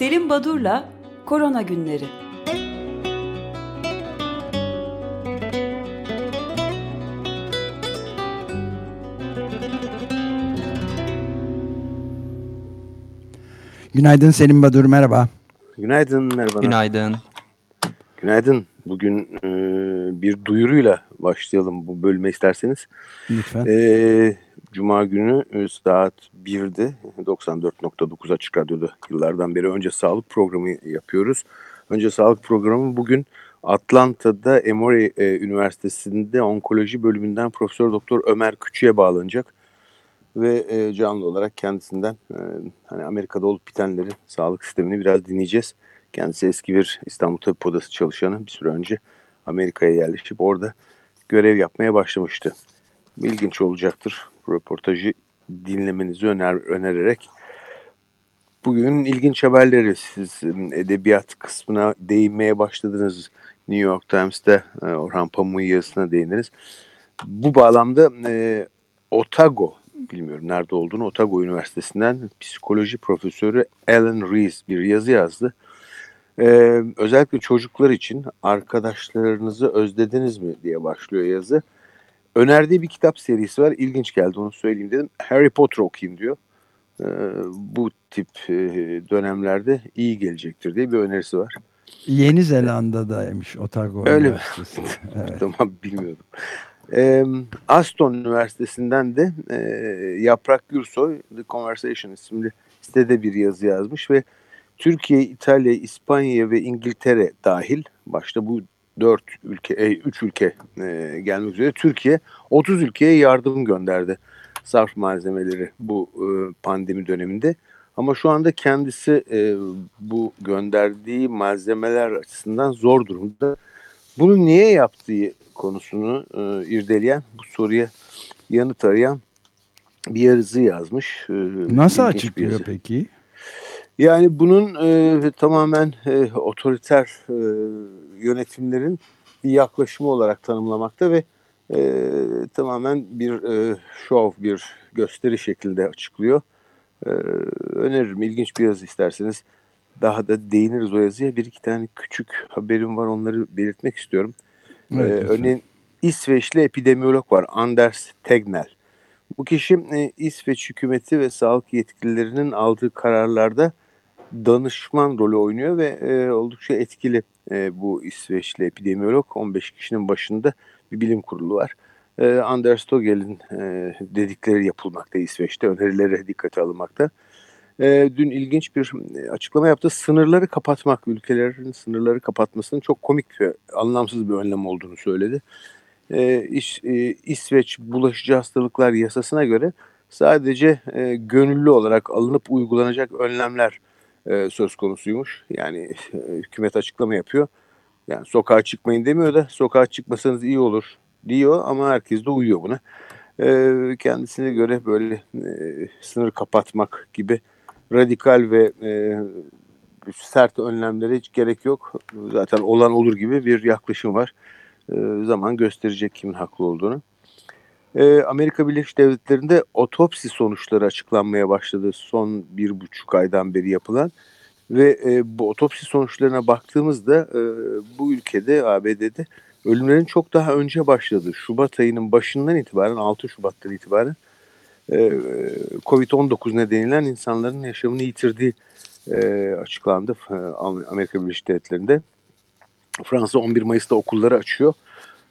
Selim Badur'la Korona Günleri. Günaydın Selim Badur, merhaba. Günaydın merhaba. Günaydın. Günaydın. Bugün e, bir duyuruyla başlayalım bu bölüme isterseniz. Lütfen. E, Cuma günü e, saat 1'de 94.9 Açık Radyo'da yıllardan beri önce sağlık programı yapıyoruz. Önce sağlık programı bugün Atlanta'da Emory e, Üniversitesi'nde onkoloji bölümünden Profesör Doktor Ömer Küçü'ye bağlanacak ve e, canlı olarak kendisinden e, hani Amerika'da olup bitenleri, sağlık sistemini biraz dinleyeceğiz. Kendisi eski bir İstanbul Tabip Odası çalışanı bir süre önce Amerika'ya yerleşip orada görev yapmaya başlamıştı. İlginç olacaktır röportajı dinlemenizi öner önererek. Bugün ilginç haberleri siz edebiyat kısmına değinmeye başladınız. New York Times'te e, Orhan Pamuk'un yazısına değindiniz. Bu bağlamda e, Otago bilmiyorum nerede olduğunu Otago Üniversitesi'nden psikoloji profesörü Alan Rees bir yazı yazdı. Ee, özellikle çocuklar için arkadaşlarınızı özlediniz mi diye başlıyor yazı. Önerdiği bir kitap serisi var. İlginç geldi onu söyleyeyim dedim. Harry Potter okuyayım diyor. Ee, bu tip e, dönemlerde iyi gelecektir diye bir önerisi var. Yeni Zelanda'daymış Otago Öyle Üniversitesi. mi? Evet. tamam bilmiyordum. Ee, Aston Üniversitesi'nden de e, Yaprak Gürsoy The Conversation isimli sitede bir yazı yazmış ve Türkiye, İtalya, İspanya ve İngiltere dahil başta bu dört ülke, e, üç ülke e, gelmek üzere Türkiye 30 ülkeye yardım gönderdi sarf malzemeleri bu e, pandemi döneminde. Ama şu anda kendisi e, bu gönderdiği malzemeler açısından zor durumda. Bunu niye yaptığı konusunu e, irdeleyen, bu soruya yanıt arayan bir yazı yazmış. E, Nasıl açıklıyor peki? Yani bunun e, tamamen e, otoriter e, yönetimlerin bir yaklaşımı olarak tanımlamakta ve e, tamamen bir e, şov, bir gösteri şeklinde açıklıyor. E, öneririm. ilginç bir yazı isterseniz. Daha da değiniriz o yazıya. Bir iki tane küçük haberim var. Onları belirtmek istiyorum. Evet, Ee, lütfen. örneğin İsveçli epidemiyolog var Anders Tegnell. Bu kişi e, İsveç hükümeti ve sağlık yetkililerinin aldığı kararlarda danışman rolü oynuyor ve e, oldukça etkili e, bu İsveçli epidemiyolog. 15 kişinin başında bir bilim kurulu var. E, Anders Togel'in e, dedikleri yapılmakta İsveç'te, önerileri dikkate alınmakta. E, dün ilginç bir e, açıklama yaptı. Sınırları kapatmak, ülkelerin sınırları kapatmasının çok komik ve anlamsız bir önlem olduğunu söyledi. E, İş- e, İsveç Bulaşıcı Hastalıklar Yasasına göre sadece e, gönüllü olarak alınıp uygulanacak önlemler e, söz konusuymuş. Yani e, hükümet açıklama yapıyor. Yani sokağa çıkmayın demiyor da sokağa çıkmasanız iyi olur diyor ama herkes de uyuyor buna. E, kendisine göre böyle e, sınır kapatmak gibi radikal ve e, sert önlemlere hiç gerek yok. Zaten olan olur gibi bir yaklaşım var. E, zaman gösterecek kimin haklı olduğunu. E, Amerika Birleşik Devletleri'nde otopsi sonuçları açıklanmaya başladı son bir buçuk aydan beri yapılan. Ve e, bu otopsi sonuçlarına baktığımızda e, bu ülkede ABD'de ölümlerin çok daha önce başladı. Şubat ayının başından itibaren 6 Şubat'tan itibaren e, Covid-19 nedeniyle insanların yaşamını yitirdiği e, açıklandı Amerika Birleşik Devletleri'nde. Fransa 11 Mayıs'ta okulları açıyor.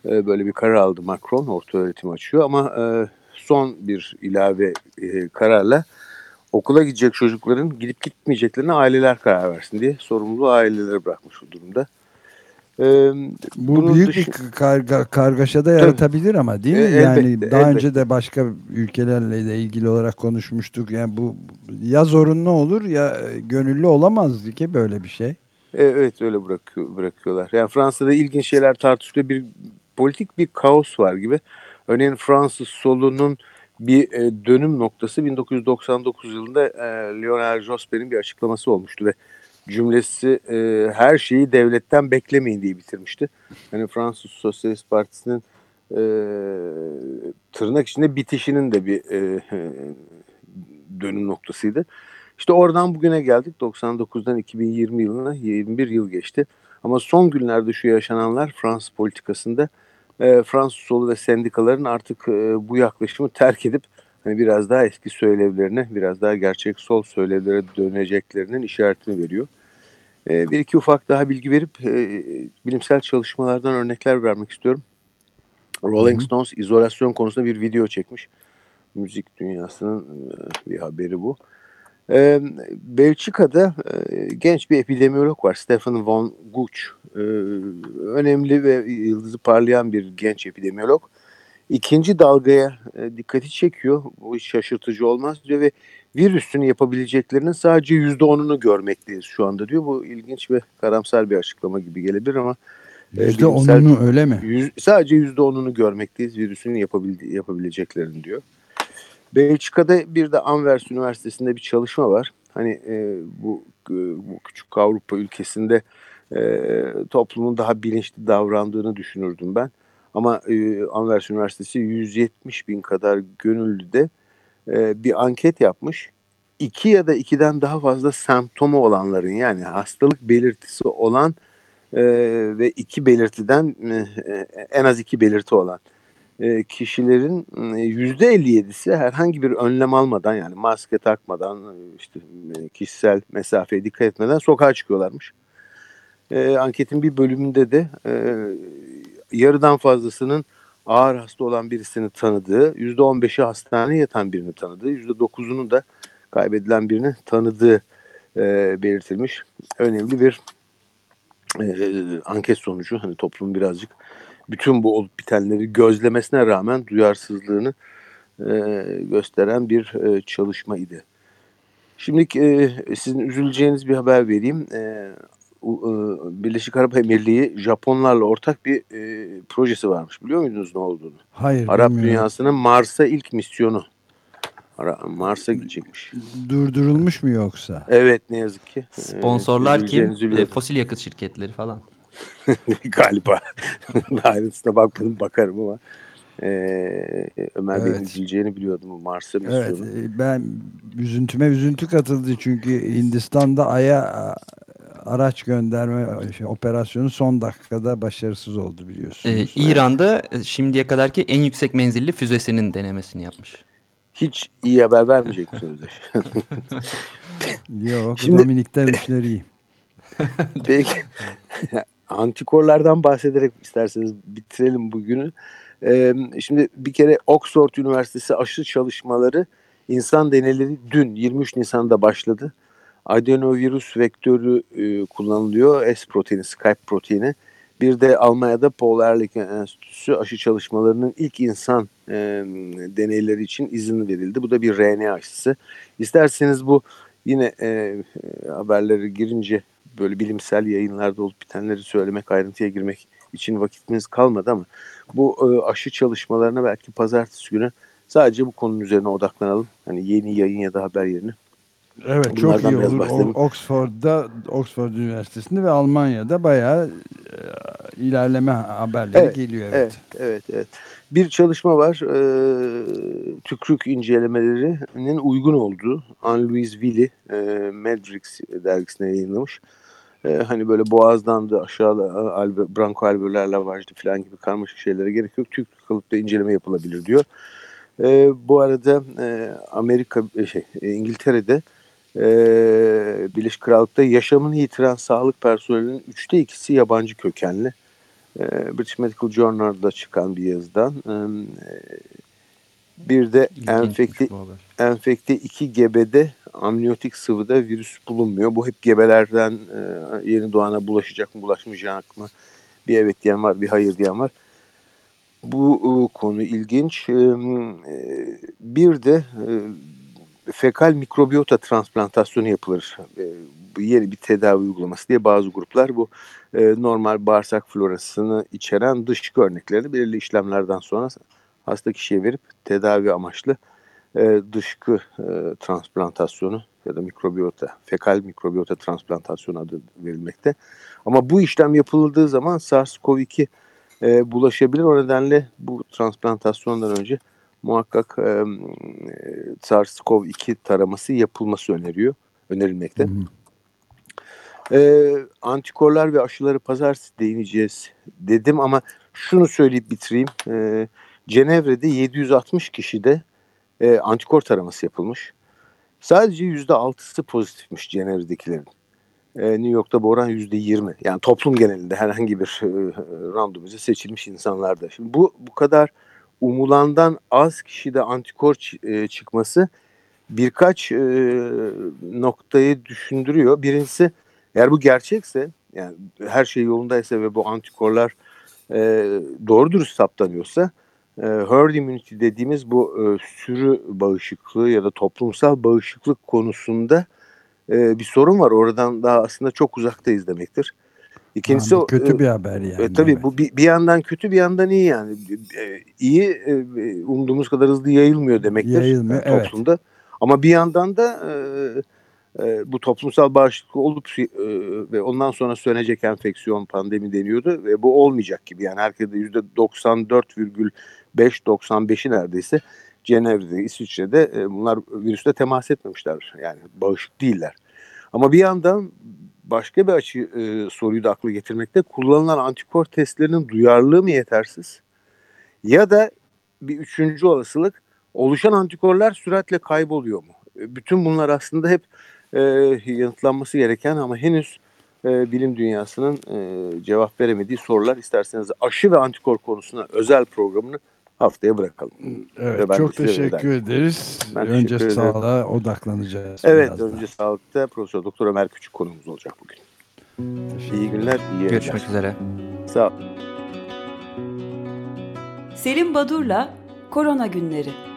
E, böyle bir karar aldı Macron, orta öğretim açıyor ama e, son bir ilave e, kararla okula gidecek çocukların gidip gitmeyeceklerine aileler karar versin diye sorumluluğu ailelere bırakmış bu durumda. E, Bu büyük dışı- bir karga, kargaşa da yaratabilir ama değil mi? E, yani elbette, daha elbette. önce de başka ülkelerle de ilgili olarak konuşmuştuk. Yani bu ya zorunlu olur ya e, gönüllü olamaz ki böyle bir şey. E, Evet öyle bırakıyor, bırakıyorlar. Yani Fransa'da ilginç şeyler tartışılıyor. Bir politik bir kaos var gibi. Örneğin Fransız solunun bir e, dönüm noktası 1999 yılında e, Lionel Jospe'nin bir açıklaması olmuştu ve cümlesi e, her şeyi devletten beklemeyin diye bitirmişti. Hani Fransız Sosyalist Partisi'nin e, tırnak içinde bitişinin de bir e, dönüm noktasıydı. İşte oradan bugüne geldik. 99'dan 2020 yılına 21 yıl geçti. Ama son günlerde şu yaşananlar Fransız politikasında e, Fransız solu ve sendikaların artık e, bu yaklaşımı terk edip hani biraz daha eski söylevlerine, biraz daha gerçek sol söylevlere döneceklerinin işaretini veriyor. E, bir iki ufak daha bilgi verip e, bilimsel çalışmalardan örnekler vermek istiyorum. Rolling Stones izolasyon konusunda bir video çekmiş. Müzik dünyasının e, bir haberi bu. Ee, Belçika'da e, genç bir epidemiyolog var Stefan von Guch. Ee, önemli ve yıldızı parlayan bir genç epidemiyolog. İkinci dalgaya e, dikkati çekiyor. Bu hiç şaşırtıcı olmaz diyor ve virüsün yapabileceklerinin sadece yüzde onunu görmekteyiz şu anda diyor. Bu ilginç ve karamsar bir açıklama gibi gelebilir ama Yüzde onunu öyle mi? Yüz, sadece yüzde onunu görmekteyiz virüsün yapabil, yapabileceklerini diyor. Belçika'da bir de Anvers Üniversitesi'nde bir çalışma var. Hani e, bu, e, bu küçük Avrupa ülkesinde e, toplumun daha bilinçli davrandığını düşünürdüm ben. Ama e, Anvers Üniversitesi 170 bin kadar gönüllüde e, bir anket yapmış. İki ya da ikiden daha fazla semptomu olanların yani hastalık belirtisi olan e, ve iki belirtiden e, en az iki belirti olan e, kişilerin yüzde 57'si herhangi bir önlem almadan yani maske takmadan e, işte e, kişisel mesafeye dikkat etmeden sokağa çıkıyorlarmış. E, anketin bir bölümünde de e, yarıdan fazlasının ağır hasta olan birisini tanıdığı, yüzde 15'i hastaneye yatan birini tanıdığı, yüzde 9'unun da kaybedilen birini tanıdığı e, belirtilmiş. Önemli bir e, anket sonucu. Hani toplum birazcık bütün bu olup bitenleri gözlemesine rağmen duyarsızlığını e, gösteren bir e, çalışmaydı. Şimdi e, sizin üzüleceğiniz bir haber vereyim. E, e, Birleşik Arap Emirliği Japonlarla ortak bir e, projesi varmış. Biliyor muydunuz ne olduğunu? Hayır. Arap bilmiyorum. dünyasının Mars'a ilk misyonu. Mars'a gidecekmiş. Durdurulmuş mu yoksa? Evet ne yazık ki. Sponsorlar kim? E, fosil yakıt şirketleri falan. Galiba. Ayrıntısına bakmadım bakarım ama. Ee, Ömer evet. Bey'in üzüleceğini biliyordum Mars'a misyonu. Evet ben üzüntüme üzüntü katıldı çünkü Hindistan'da Ay'a araç gönderme şey, operasyonu son dakikada başarısız oldu biliyorsunuz. Ee, İran'da şimdiye kadarki en yüksek menzilli füzesinin denemesini yapmış. Hiç iyi haber vermeyecek misiniz? Yok Şimdi... Dominik'te işleri iyi. Peki antikorlardan bahsederek isterseniz bitirelim bugünü. Şimdi bir kere Oxford Üniversitesi aşı çalışmaları insan deneyleri dün 23 Nisan'da başladı. Adenovirüs vektörü kullanılıyor. S proteini, Skype proteini. Bir de Almanya'da Paul Ehrlich Enstitüsü aşı çalışmalarının ilk insan e, deneyleri için izin verildi. Bu da bir RNA aşısı. İsterseniz bu yine e, haberleri girince böyle bilimsel yayınlarda olup bitenleri söylemek, ayrıntıya girmek için vakitimiz kalmadı ama bu e, aşı çalışmalarına belki pazartesi günü sadece bu konunun üzerine odaklanalım. Hani yeni yayın ya da haber yerine. Evet çok iyi olur. O, Oxford'da, Oxford Üniversitesi'nde ve Almanya'da bayağı e, ilerleme haberleri evet, geliyor. Evet. evet, evet, evet. Bir çalışma var. E, tükrük incelemelerinin uygun olduğu Anne-Louise Willy e, Medrix dergisine yayınlamış e, hani böyle boğazdan da aşağıda alve, brankoalveoler lavajdı falan gibi karmaşık şeylere gerek yok. Türk kalıpta inceleme yapılabilir diyor. E, bu arada e, Amerika e, şey e, İngiltere'de e, Birleşik Krallık'ta yaşamını yitiren sağlık personelinin üçte ikisi yabancı kökenli. E, British Medical Journal'da çıkan bir yazıdan. E, bir de enfekte, enfekte iki gebede amniyotik sıvıda virüs bulunmuyor. Bu hep gebelerden e, yeni doğana bulaşacak mı bulaşmayacak mı? Bir evet diyen var bir hayır diyen var. Bu e, konu ilginç. E, e bir de e, fekal mikrobiyota transplantasyonu yapılır. E, bu yeni bir tedavi uygulaması diye bazı gruplar bu e, normal bağırsak florasını içeren dışkı örneklerini belirli işlemlerden sonra hasta kişiye verip tedavi amaçlı e, dışkı e, transplantasyonu ya da mikrobiyota, fekal mikrobiyota transplantasyonu adı verilmekte. Ama bu işlem yapıldığı zaman SARS-CoV-2 e, bulaşabilir. O nedenle bu transplantasyondan önce muhakkak e, SARS-CoV-2 taraması yapılması öneriyor. önerilmekte. Hı Ee, antikorlar ve aşıları pazartesi değineceğiz dedim ama şunu söyleyip bitireyim. Ee, Cenevre'de 760 kişide e, antikor taraması yapılmış. Sadece %6'sı pozitifmiş Cenevre'dekilerin. E, New York'ta bu oran %20. Yani toplum genelinde herhangi bir e, randomize seçilmiş insanlarda. Şimdi bu bu kadar umulandan az kişide antikor e, çıkması birkaç e, noktayı düşündürüyor. Birincisi eğer bu gerçekse yani her şey yolundaysa ve bu antikorlar e, doğru dürüst saptanıyorsa e, herd immunity dediğimiz bu e, sürü bağışıklığı ya da toplumsal bağışıklık konusunda e, bir sorun var. Oradan daha aslında çok uzaktayız demektir. İkincisi yani kötü e, bir haber yani. E, tabii bu bir, bir yandan kötü bir yandan iyi yani. E, iyi e, umduğumuz kadar hızlı yayılmıyor demektir yayılmıyor, yani toplumda. Evet. Ama bir yandan da e, e, bu toplumsal bağışıklık olup e, ve ondan sonra sönecek enfeksiyon pandemi deniyordu ve bu olmayacak gibi yani herkese yüzde 94,5-95'i neredeyse Cenevre'de, İsviçre'de e, bunlar virüsle temas etmemişler. Yani bağışık değiller. Ama bir yandan başka bir açı e, soruyu da aklı getirmekte. Kullanılan antikor testlerinin duyarlılığı mı yetersiz? Ya da bir üçüncü olasılık oluşan antikorlar süratle kayboluyor mu? E, bütün bunlar aslında hep e, yanıtlanması gereken ama henüz e, bilim dünyasının e, cevap veremediği sorular. İsterseniz aşı ve antikor konusuna özel programını haftaya bırakalım. Evet, çok teşekkür ederiz. Ben önce teşekkür sağlığa odaklanacağız. Evet, birazdan. önce sağlıkta Profesör Doktor Ömer Küçük konumuz olacak bugün. İyi günler, iyi Görüşmek üzere. Sağ ol. Selim Badur'la Korona Günleri